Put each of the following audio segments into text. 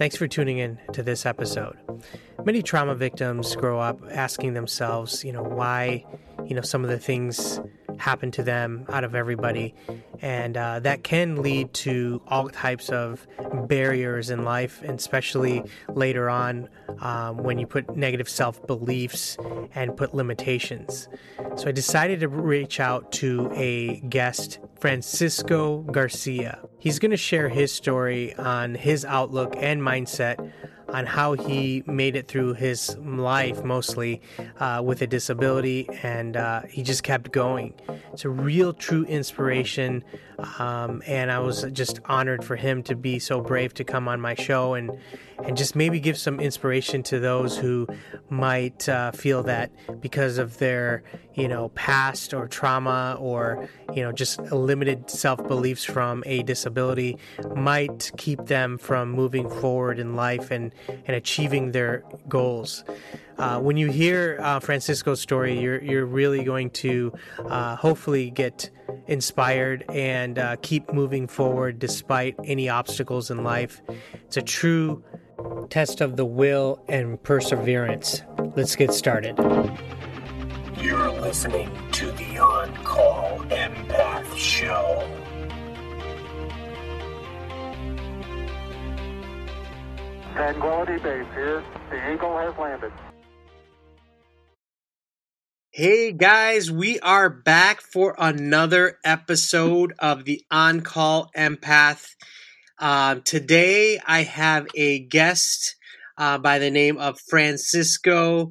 Thanks for tuning in to this episode. Many trauma victims grow up asking themselves, you know, why, you know, some of the things happen to them out of everybody. And uh, that can lead to all types of barriers in life, and especially later on um, when you put negative self beliefs and put limitations. So I decided to reach out to a guest, Francisco Garcia. He's going to share his story on his outlook and mindset on how he made it through his life mostly uh, with a disability and uh, he just kept going. It's a real true inspiration. Um, and I was just honored for him to be so brave to come on my show and and just maybe give some inspiration to those who might uh, feel that because of their you know past or trauma or you know just limited self beliefs from a disability might keep them from moving forward in life and and achieving their goals. Uh, when you hear uh, Francisco's story, you're you're really going to uh, hopefully get inspired and uh, keep moving forward despite any obstacles in life. It's a true test of the will and perseverance. Let's get started. You're listening to the On Call Empath Show. Tranquility Base here. The Eagle has landed. Hey guys, we are back for another episode of the On Call Empath. Um, today I have a guest uh, by the name of Francisco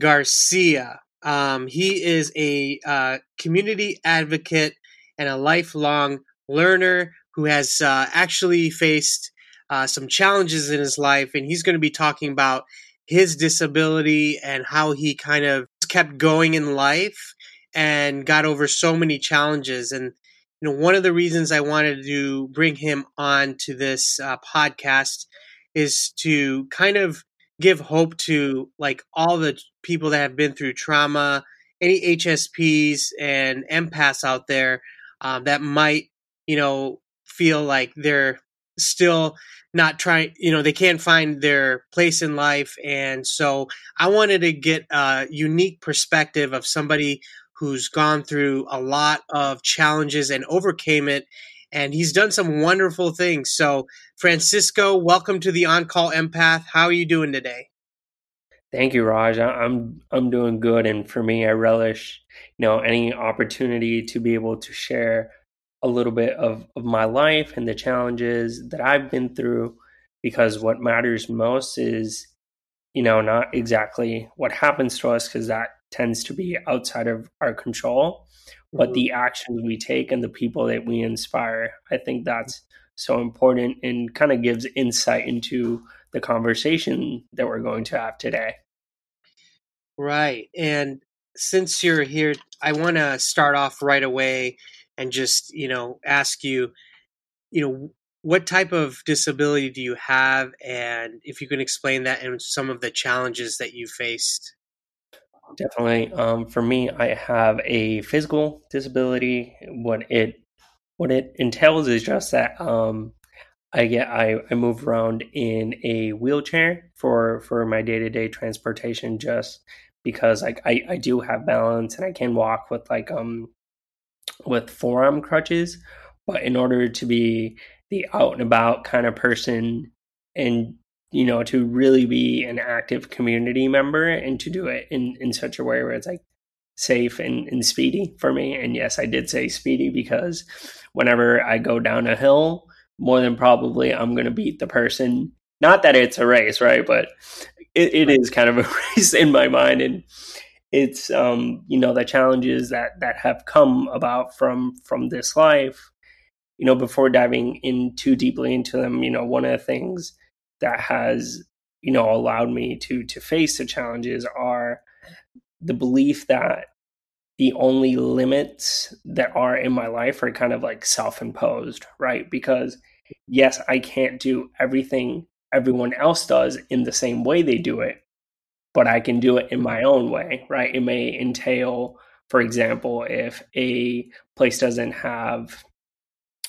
Garcia. Um, he is a uh, community advocate and a lifelong learner who has uh, actually faced uh, some challenges in his life, and he's going to be talking about his disability and how he kind of kept going in life and got over so many challenges. And you know, one of the reasons I wanted to bring him on to this uh, podcast is to kind of give hope to like all the people that have been through trauma, any HSPs and empaths out there um, that might, you know, feel like they're still not trying you know they can't find their place in life. And so i wanted to get a unique perspective of somebody who's gone through a lot of challenges and overcame it and he's done some wonderful things. So francisco welcome to the on call empath. How are you doing today? Thank you, Raj. I'm I'm doing good, and for me, I relish you know any opportunity to be able to share a little bit of, of my life and the challenges that I've been through because what matters most is, you know, not exactly what happens to us because that tends to be outside of our control, but mm-hmm. the actions we take and the people that we inspire. I think that's so important and kind of gives insight into the conversation that we're going to have today. Right. And since you're here, I want to start off right away and just you know ask you you know what type of disability do you have and if you can explain that and some of the challenges that you faced definitely. Um, for me i have a physical disability. What it what it entails is just that um, i get I, I move around in a wheelchair for for my day-to-day transportation just because like I, I do have balance and i can walk with like um with forearm crutches, but in order to be the out and about kind of person and you know to really be an active community member and to do it in in such a way where it's like safe and, and speedy for me. And yes i did say speedy because whenever i go down a hill more than probably i'm going to beat the person. Not that it's a race right? But it, it is kind of a race in my mind. And it's um, you know the challenges that that have come about from from this life you know before diving in too deeply into them you know one of the things that has you know allowed me to to face the challenges are the belief that the only limits that are in my life are kind of like self-imposed right because yes i can't do everything everyone else does in the same way they do it but I can do it in my own way, right? It may entail, for example, if a place doesn't have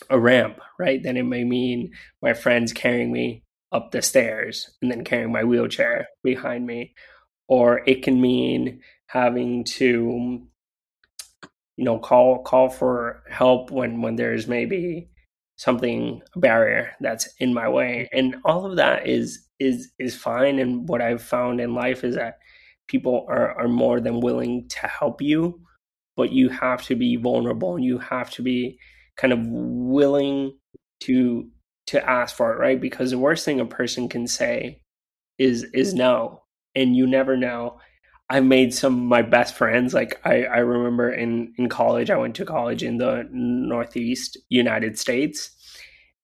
a ramp, right, then it may mean my friends carrying me up the stairs and then carrying my wheelchair behind me. Or it can mean having to you know call call for help when when there's maybe something a barrier that's in my way and all of that is is is fine and what i've found in life is that people are are more than willing to help you but you have to be vulnerable and you have to be kind of willing to to ask for it right because the worst thing a person can say is is no and you never know I made some of my best friends. Like I, I remember in, in college, I went to college in the Northeast United States.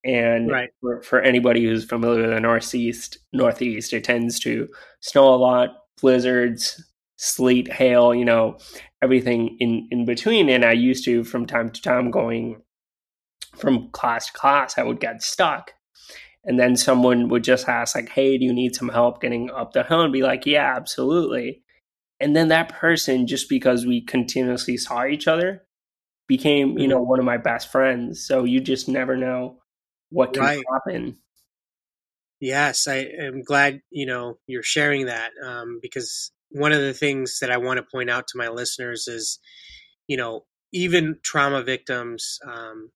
And Right. for, for anybody who's familiar with the Northeast, Northeast, it tends to snow a lot, blizzards, sleet, hail, you know, everything in, in between. And I used to, from time to time, going from class to class, I would get stuck. And then someone would just ask, like, hey, do you need some help getting up the hill? And be like, yeah, absolutely and then that person just because we continuously saw each other became you know one of my best friends so you just never know what can Right. happen Yes, I am glad you know you're sharing that um, because one of the things that I want to point out to my listeners is, you know, even trauma victims, um,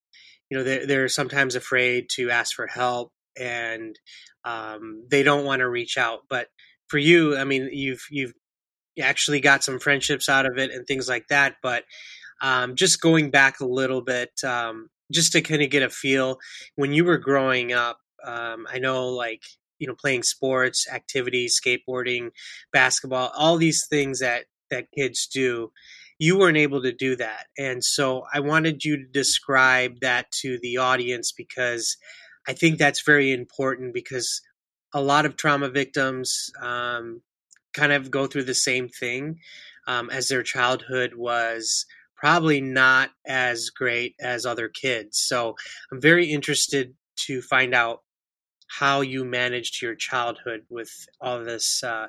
you know, they're, they're sometimes afraid to ask for help and um, they don't want to reach out. But for you, I mean, you've you've actually got some friendships out of it and things like that. But um, just going back a little bit, um, just to kind of get a feel, when you were growing up, um, I know like you know playing sports, activities, skateboarding, basketball, all these things that that kids do. You weren't able to do that, and so I wanted you to describe that to the audience because I think that's very important because a lot of trauma victims um, kind of go through the same thing um, as their childhood was probably not as great as other kids. So I'm very interested to find out how you managed your childhood with all this uh,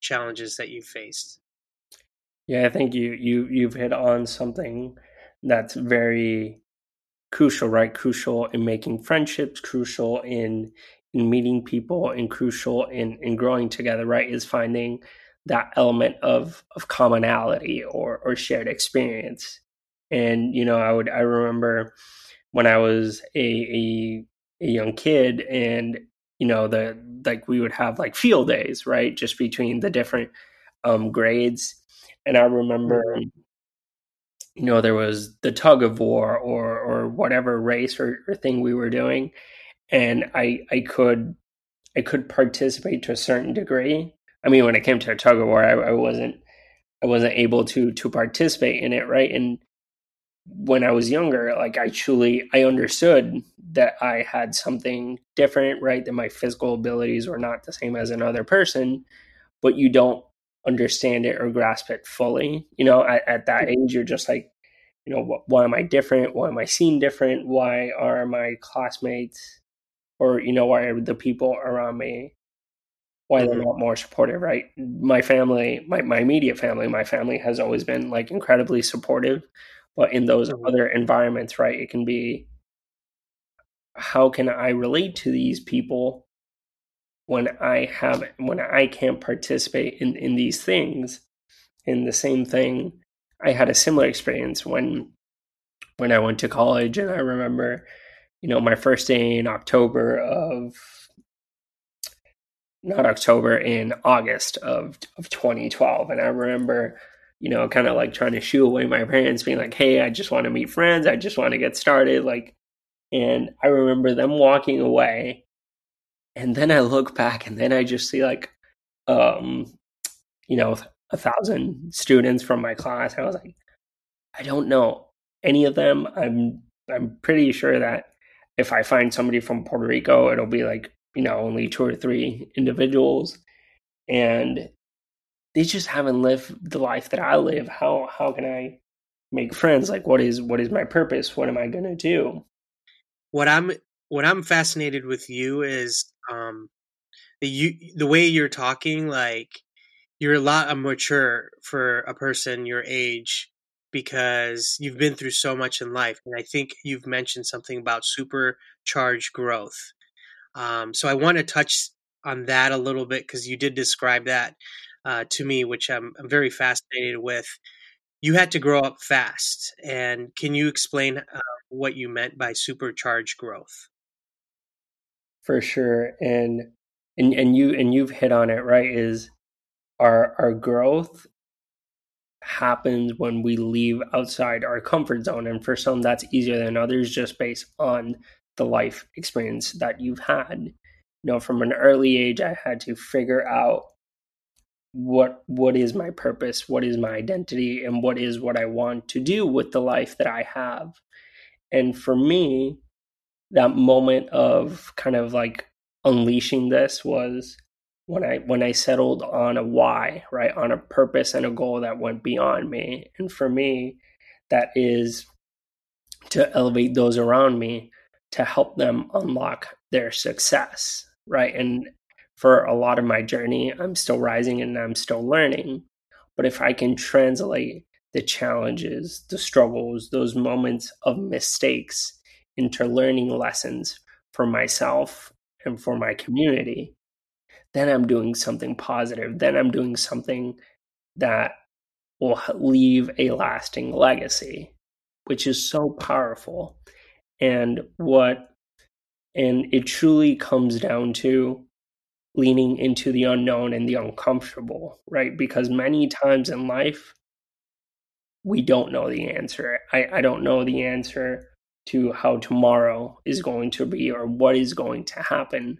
challenges that you faced. Yeah i think you you you've hit on something that's very crucial right? Crucial in making friendships crucial in in meeting people and crucial in in growing together right? Is finding that element of of commonality or or shared experience. And you know i would i remember when i was a a, a young kid and you know the like we would have like field days right? Just between the different um grades and i remember mm-hmm. you know there was the tug of war or or whatever race or, or thing we were doing. And i i could i could participate to a certain degree. I mean when it came to a tug of war i, I wasn't i wasn't able to to participate in it right? And when i was younger like i truly i understood that i had something different right? That my physical abilities were not the same as another person. But you don't understand it or grasp it fully you know at, at that age you're just like you know wh- why am i different why am i seen different why are my classmates or you know why are the people around me why they're Mhm. not more supportive right my family my, my immediate family my family has always been like incredibly supportive but in those Mhm. other environments right it can be how can i relate to these people when i have when i can't participate in in these things and the same thing i had a similar experience when when i went to college and i remember you know my first day in october of not october in august of of 2012 and i remember you know kind of like trying to shoo away my parents being like hey i just want to meet friends. I just want to get started like and i remember them walking away and then i look back and then i just see like um you know a thousand students from my class i was like i don't know any of them. I'm i'm pretty sure that if i find somebody from puerto rico it'll be like you know only two or three individuals and they just haven't lived the life that i live. How how can i make friends? Like what is what is my purpose? What am i going to do? What I'm what I'm fascinated with you is um, the you the way you're talking. Like you're a lot more mature for a person your age because you've been through so much in life, and I think you've mentioned something about supercharged growth. Um, so I want to touch on that a little bit because you did describe that uh, to me, which I'm, I'm very fascinated with. You had to grow up fast, and can you explain uh, what you meant by supercharged growth? For sure, and and and you and you've hit on it right. Is our our growth happens when we leave outside our comfort zone, and for some that's easier than others, just based on the life experience that you've had. You know, from an early age, I had to figure out what what is my purpose, what is my identity, and what is what I want to do with the life that I have. And for me, that moment of kind of like unleashing this was when I when I settled on a why, right? On a purpose and a goal that went beyond me. And for me, that is to elevate those around me to help them unlock their success, right? And for a lot of my journey, I'm still rising and I'm still learning. But if I can translate the challenges, the struggles, those moments of mistakes into learning lessons for myself and for my community, then I'm doing something positive. Then I'm doing something that will leave a lasting legacy, which is so powerful. And what, and it truly comes down to leaning into the unknown and the uncomfortable, right? Because many times in life, we don't know the answer. I, I don't know the answer to how tomorrow is mm. going to be or what is going to happen.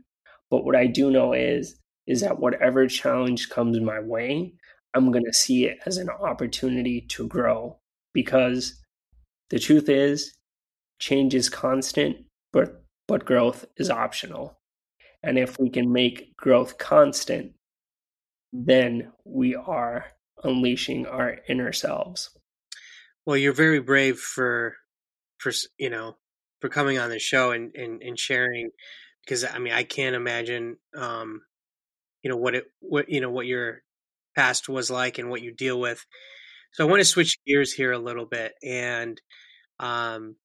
But what I do know is is that whatever challenge comes my way, I'm going to see it as an opportunity to grow because the truth is change is constant, but but growth is optional. And if we can make growth constant, then we are unleashing our inner selves. Well, you're very brave for for you know for coming on the show and and, and sharing because I mean I can't imagine um, you know what it what you know what your past was like and what you deal with. So I want to switch gears here a little bit and um,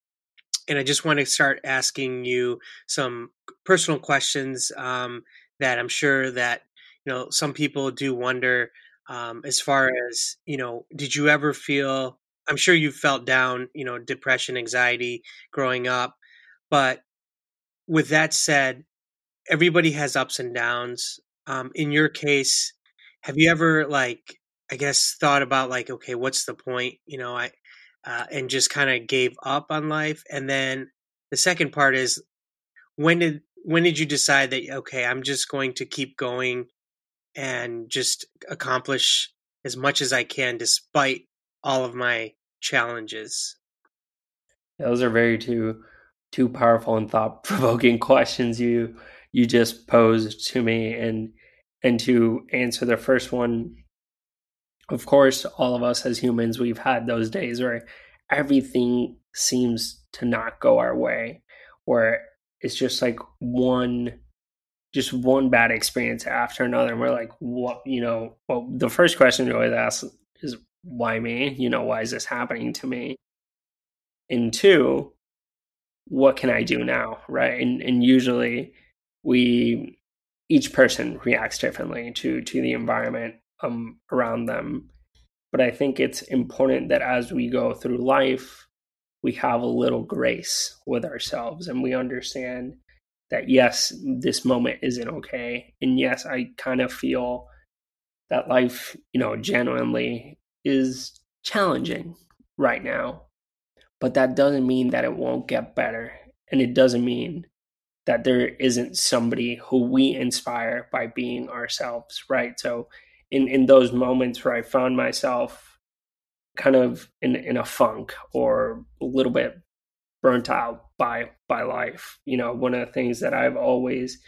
and I just want to start asking you some personal questions um, that I'm sure that you know some people do wonder um, as far as you know did you ever feel i'm sure you felt down you know depression anxiety growing up but with that said everybody has ups and downs um, in your case have you ever like i guess thought about like okay what's the point? you know i uh, and just kind of gave up on life and then the second part is when did when did you decide that okay i'm just going to keep going and just accomplish as much as i can despite all of my challenges. Those are very two two powerful and thought provoking questions you you just posed to me and and to answer the first one. Of course all of us as humans we've had those days where everything seems to not go our way where it's just like one just one bad experience after another. And we're like what? You know well the first question you always ask is why me? You know why is this happening to me? And two what can i do now right? And and usually we each person reacts differently to to the environment um around them. But i think it's important that as we go through life we have a little grace with ourselves and we understand that yes, this moment isn't okay. And yes, I kind of feel that life, you know, genuinely is challenging right now. But that doesn't mean that it won't get better. And it doesn't mean that there isn't somebody who we inspire by being ourselves, right? So in, in those moments where I found myself kind of in in a funk or a little bit burnt out by by life. You know, one of the things that I've always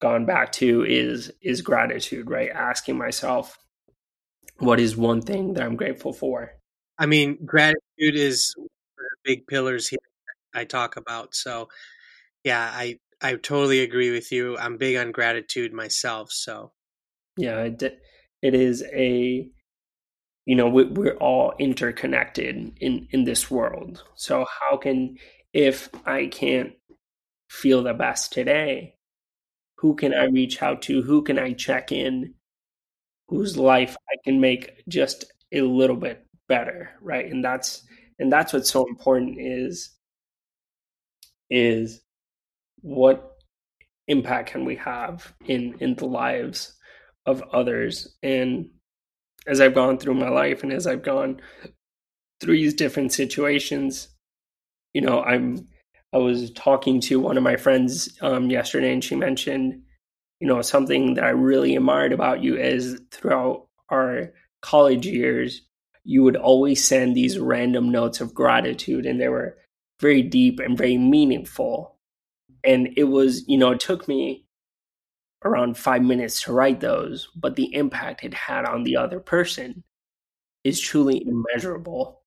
gone back to is is gratitude, right? Asking myself what is one thing that I'm grateful for. I mean, gratitude is big pillars here I talk about. So, yeah, I I totally agree with you. I'm big on gratitude myself, so yeah, it, it is a you know we, we're all interconnected in in this world so how can if i can't feel the best today who can I reach out to? Who can I check in? Whose life I can make just a little bit better, right? And that's and that's what's so important is is what impact can we have in in the lives of others and as I've gone through my life and as I've gone through these different situations, you know, I'm I was talking to one of my friends um, yesterday, and she mentioned, you know, something that I really admired about you is throughout our college years, you would always send these random notes of gratitude, and they were very deep and very meaningful. And it was, you know, it took me around five minutes to write those, but the impact it had on the other person is truly immeasurable.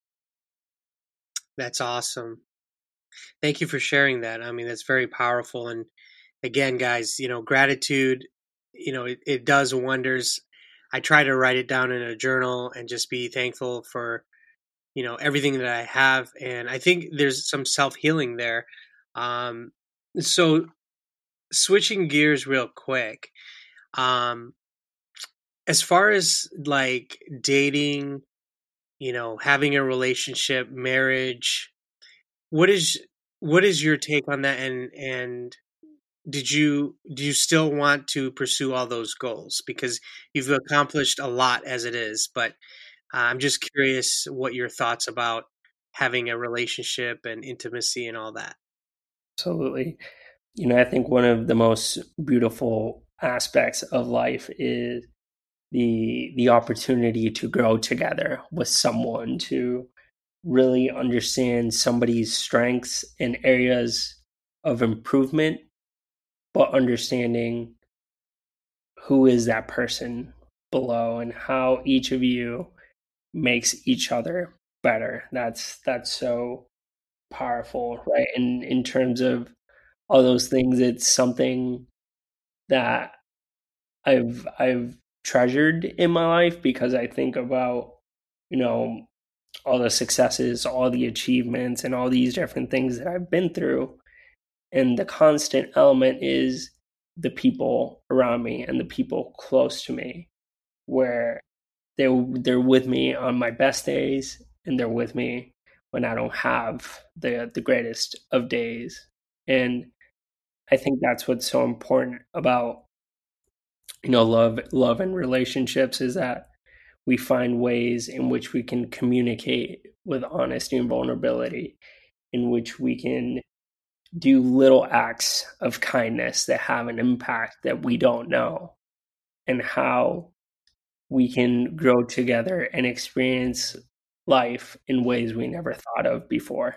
That's awesome. Thank you for sharing that. I mean, that's very powerful. And again, guys, you know, gratitude, you know, it, it does wonders. I try to write it down in a journal and just be thankful for, you know, everything that I have. And I think there's some self healing there. Um, so switching gears real quick. Um, as far as like dating, you know, having a relationship, marriage, what is what is your take on that and and did you do you still want to pursue all those goals? Because you've accomplished a lot as it is but uh, i'm just curious what your thoughts about having a relationship and intimacy and all that. Absolutely. You know i think one of the most beautiful aspects of life is the the opportunity to grow together with someone to really understand somebody's strengths and areas of improvement, but understanding who is that person below and how each of you makes each other better. That's that's so powerful, right? And in terms of all those things, it's something that I've I've treasured in my life because I think about, you know, all the successes, all the achievements, and all these different things that I've been through. And the constant element is the people around me and the people close to me, where they they're with me on my best days and they're with me when I don't have the the greatest of days. And I think that's what's so important about you know love love and relationships is that we find ways in which we can communicate with honesty and vulnerability, in which we can do little acts of kindness that have an impact that we don't know, and how we can grow together and experience life in ways we never thought of before.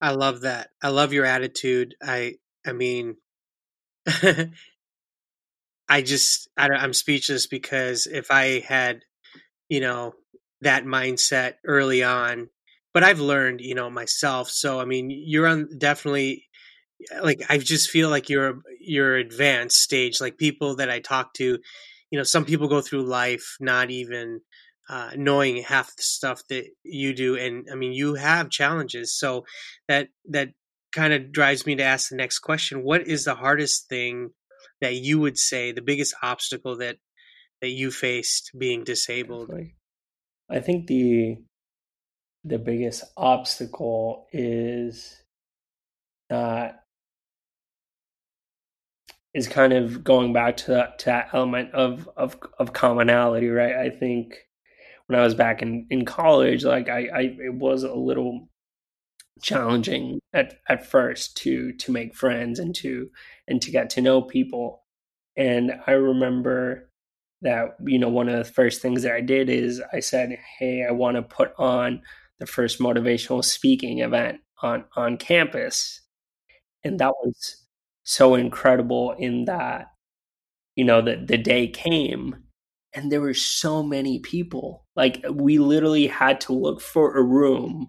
I love that. I love your attitude. I I mean I just I, I'm speechless because if I had, you know, that mindset early on, but I've learned, you know, myself. So I mean, you're on definitely like I just feel like you're you're advanced stage. Like people that I talk to, you know, some people go through life not even uh, knowing half the stuff that you do, and I mean, you have challenges. So that that kind of drives me to ask the next question: What is the hardest thing? that you would say the biggest obstacle that that you faced being disabled? I think the the biggest obstacle is that is kind of going back to that, to that element of, of of commonality, right? I think when I was back in, in college, like I, I it was a little challenging at, at first to to make friends and to and to get to know people. And I remember that, you know, one of the first things that I did is I said, Hey, I want to put on the first motivational speaking event on, on campus. And that was so incredible in that, you know, the, the day came and there were so many people. Like we literally had to look for a room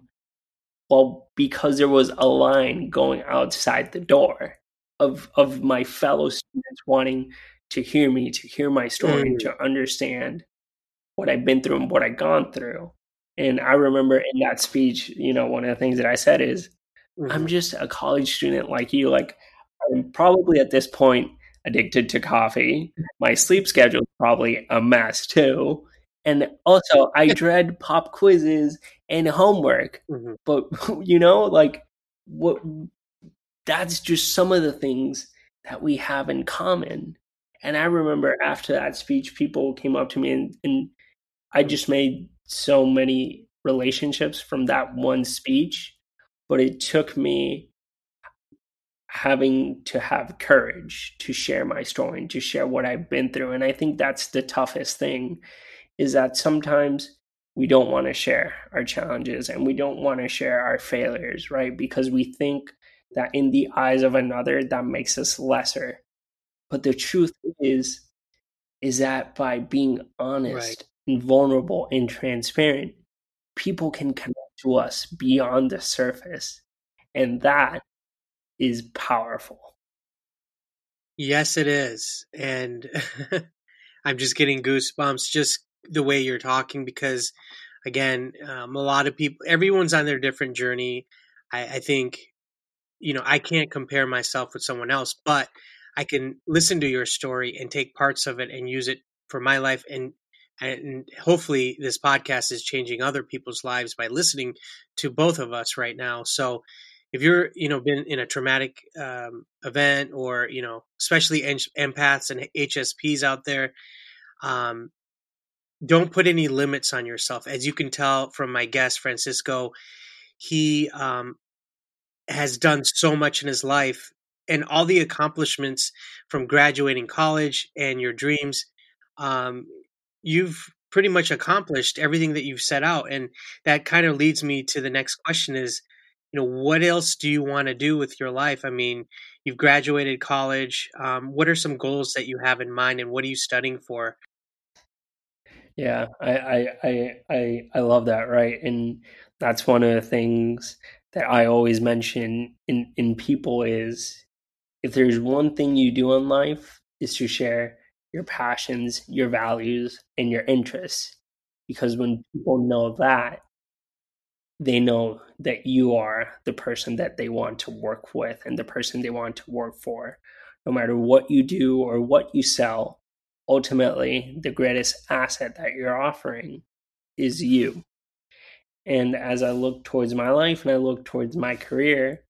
well because there was a line going outside the door of of my fellow students wanting to hear me, to hear my story, mm. to understand what I've been through and what I've gone through. And I remember in that speech, you know, one of the things that I said is, mm-hmm. I'm just a college student like you. Like, I'm probably at this point addicted to coffee. My sleep schedule is probably a mess too. And also, I dread pop quizzes and homework. Mhm. But, you know, like, what that's just some of the things that we have in common. And I remember after that speech, people came up to me and, and I just made so many relationships from that one speech. But it took me having to have courage to share my story and to share what I've been through. And I think that's the toughest thing is that sometimes we don't want to share our challenges and we don't want to share our failures, right? Because we think that in the eyes of another, that makes us lesser. But the truth is, is that by being honest Right. And vulnerable and transparent, people can connect to us beyond the surface. And that is powerful. Yes, it is. And I'm just getting goosebumps just the way you're talking because, again, um, a lot of people, everyone's on their different journey. I, I think, you know, I can't compare myself with someone else, but I can listen to your story and take parts of it and use it for my life. And, and hopefully this podcast is changing other people's lives by listening to both of us right now. So, if you're you know been in a traumatic um, event or you know especially empaths and hsps out there um, don't put any limits on yourself as you can tell from my guest francisco he um, has done so much in his life and all the accomplishments from graduating college and your dreams um, you've pretty much accomplished everything that you've set out and that kind of leads me to the next question is you know what else do you want to do with your life i mean you've graduated college um, what are some goals that you have in mind and what are you studying for Yeah, I, I, I, I, I love that, right? And that's one of the things that I always mention in, in people is if there's one thing you do in life is to share your passions, your values, and your interests. Because when people know that, they know that you are the person that they want to work with and the person they want to work for. No matter what you do or what you sell, ultimately, the greatest asset that you're offering is you. And as I look towards my life and I look towards my career,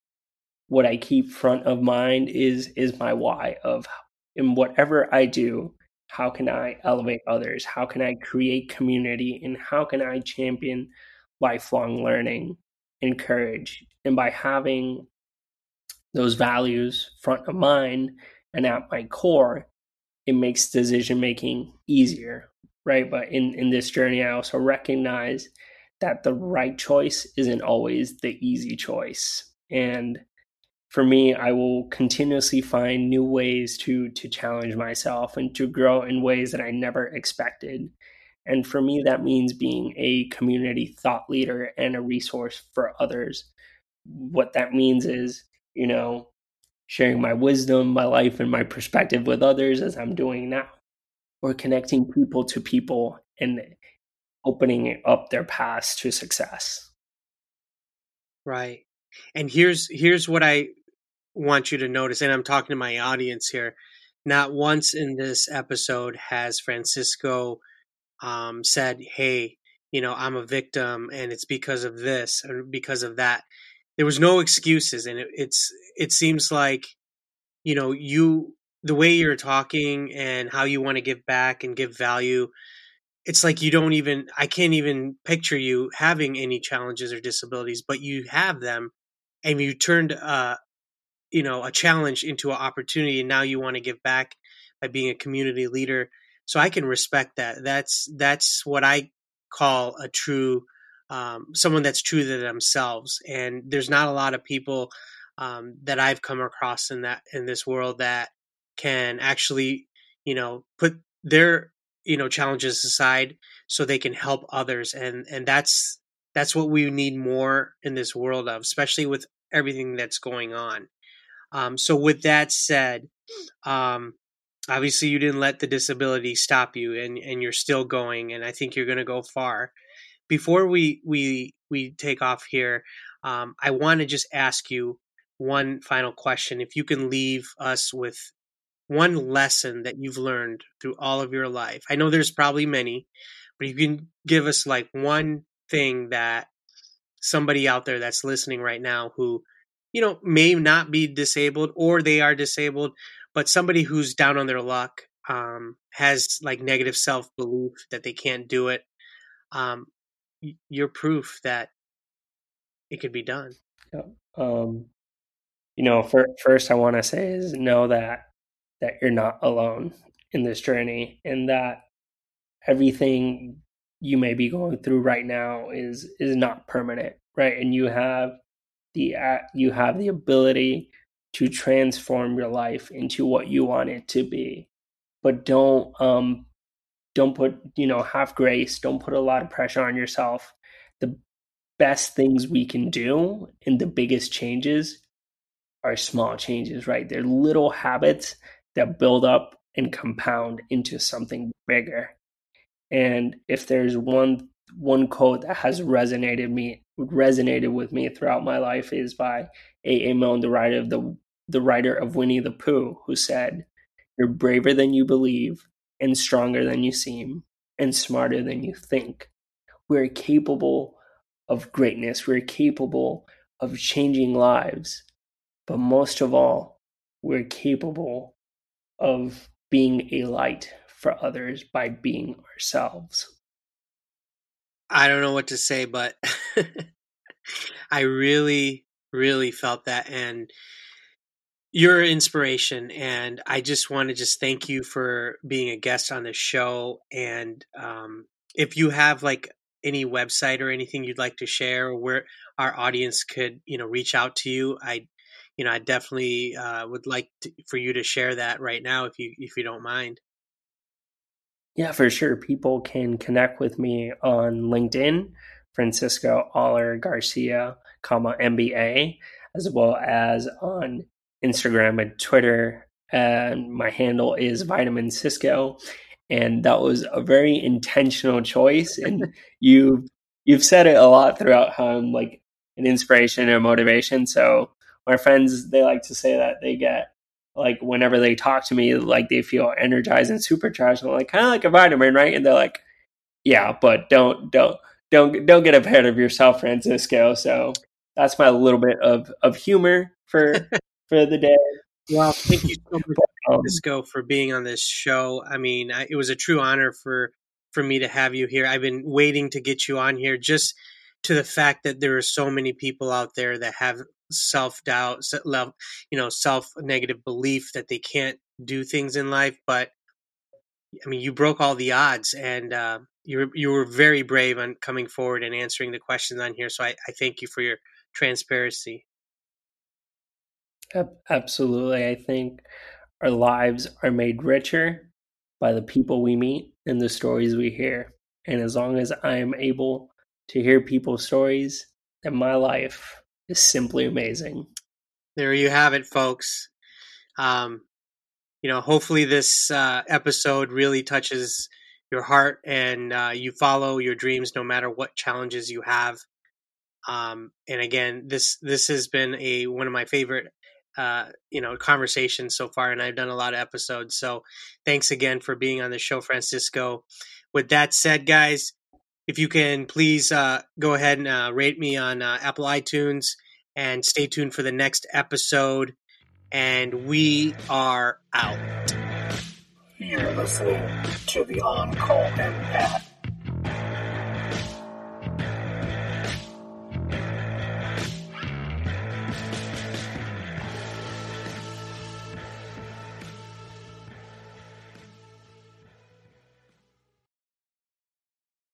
what I keep front of mind is is my why of in whatever I do, how can I elevate others? How can I create community? And how can I champion lifelong learning and courage? And by having those values front of mind and at my core, it makes decision making easier, right? But in, in this journey, I also recognize that the right choice isn't always the easy choice. And for me, I will continuously find new ways to to challenge myself and to grow in ways that I never expected. And for me, that means being a community thought leader and a resource for others. What that means is, you know, sharing my wisdom, my life, and my perspective with others as I'm doing now, or connecting people to people and opening up their paths to success. right and here's here's what i want you to notice and i'm talking to my audience here not once in this episode has francisco um, said hey you know i'm a victim and it's because of this or because of that. There was no excuses and it, it's it seems like you know you the way you're talking and how you want to give back and give value it's like you don't even i can't even picture you having any challenges or disabilities but you have them and you turned uh you know a challenge into an opportunity and now you want to give back by being a community leader. So i can respect that. That's that's what i call a true um, someone that's true to themselves and there's not a lot of people um, that i've come across in that in this world that can actually you know put their you know challenges aside so they can help others and and that's that's what we need more in this world of especially with everything that's going on um, so with that said um, obviously you didn't let the disability stop you and and you're still going and i think you're going to go far before we we we take off here um, i want to just ask you one final question if you can leave us with one lesson that you've learned through all of your life. I know there's probably many, but you can give us like one thing that somebody out there that's listening right now who you know may not be disabled or they are disabled but somebody who's down on their luck um, has like negative self belief that they can't do it um, you're proof that it could be done yeah. um, you know for, first i want to say is know that that you're not alone in this journey and that everything you may be going through right now is is not permanent right and you have the uh, you have the ability to transform your life into what you want it to be. But don't um don't put you know have grace don't put a lot of pressure on yourself. The best things we can do and the biggest changes are small changes right? They're little habits that build up and compound into something bigger. And if there's one one quote that has resonated me resonated with me throughout my life is by A. A. Milne, the writer of the the writer of Winnie the Pooh, who said, "You're braver than you believe, and stronger than you seem, and smarter than you think. We're capable of greatness. We're capable of changing lives, but most of all, we're capable of being a light for others by being ourselves." I don't know what to say, but I really, really felt that. And your inspiration. And I just want to just thank you for being a guest on the show. And um, if you have like any website or anything you'd like to share or where our audience could, you know, reach out to you, I, you know, I definitely uh, would like to, for you to share that right now, if you if you don't mind. Yeah, for sure. People can connect with me on LinkedIn, Francisco Oller Garcia, comma MBA, as well as on Instagram and Twitter. And my handle is Vitamin Cisco. And that was a very intentional choice. And you you've said it a lot throughout how I'm like an inspiration and motivation. So my friends they like to say that they get like whenever they talk to me, like they feel energized and supercharged. I'm like, kind of like a vitamin, right? And they're like, yeah, but don't don't don't don't get ahead of yourself, Francisco. So that's my little bit of of humor for for the day. Well, thank you so much, um, Francisco, for being on this show. I mean, I, it was a true honor for for me to have you here. I've been waiting to get you on here just to the fact that there are so many people out there that have self doubt, you know, self negative belief that they can't do things in life. But I mean, you broke all the odds, and uh, you were, you were very brave on coming forward and answering the questions on here. So I, I thank you for your transparency. Absolutely, I think our lives are made richer by the people we meet and the stories we hear. And as long as I am able to hear people's stories, then my life is simply amazing. There you have it, folks. Um, you know, hopefully this uh, episode really touches your heart and uh, you follow your dreams no matter what challenges you have. Um, and again, this this has been a one of my favorite uh, you know conversations so far, and I've done a lot of episodes. So thanks again for being on the show, Francisco. With that said, guys, if you can please uh, go ahead and uh, rate me on uh, Apple iTunes and stay tuned for the next episode. And we are out. You're listening to the On Call Empath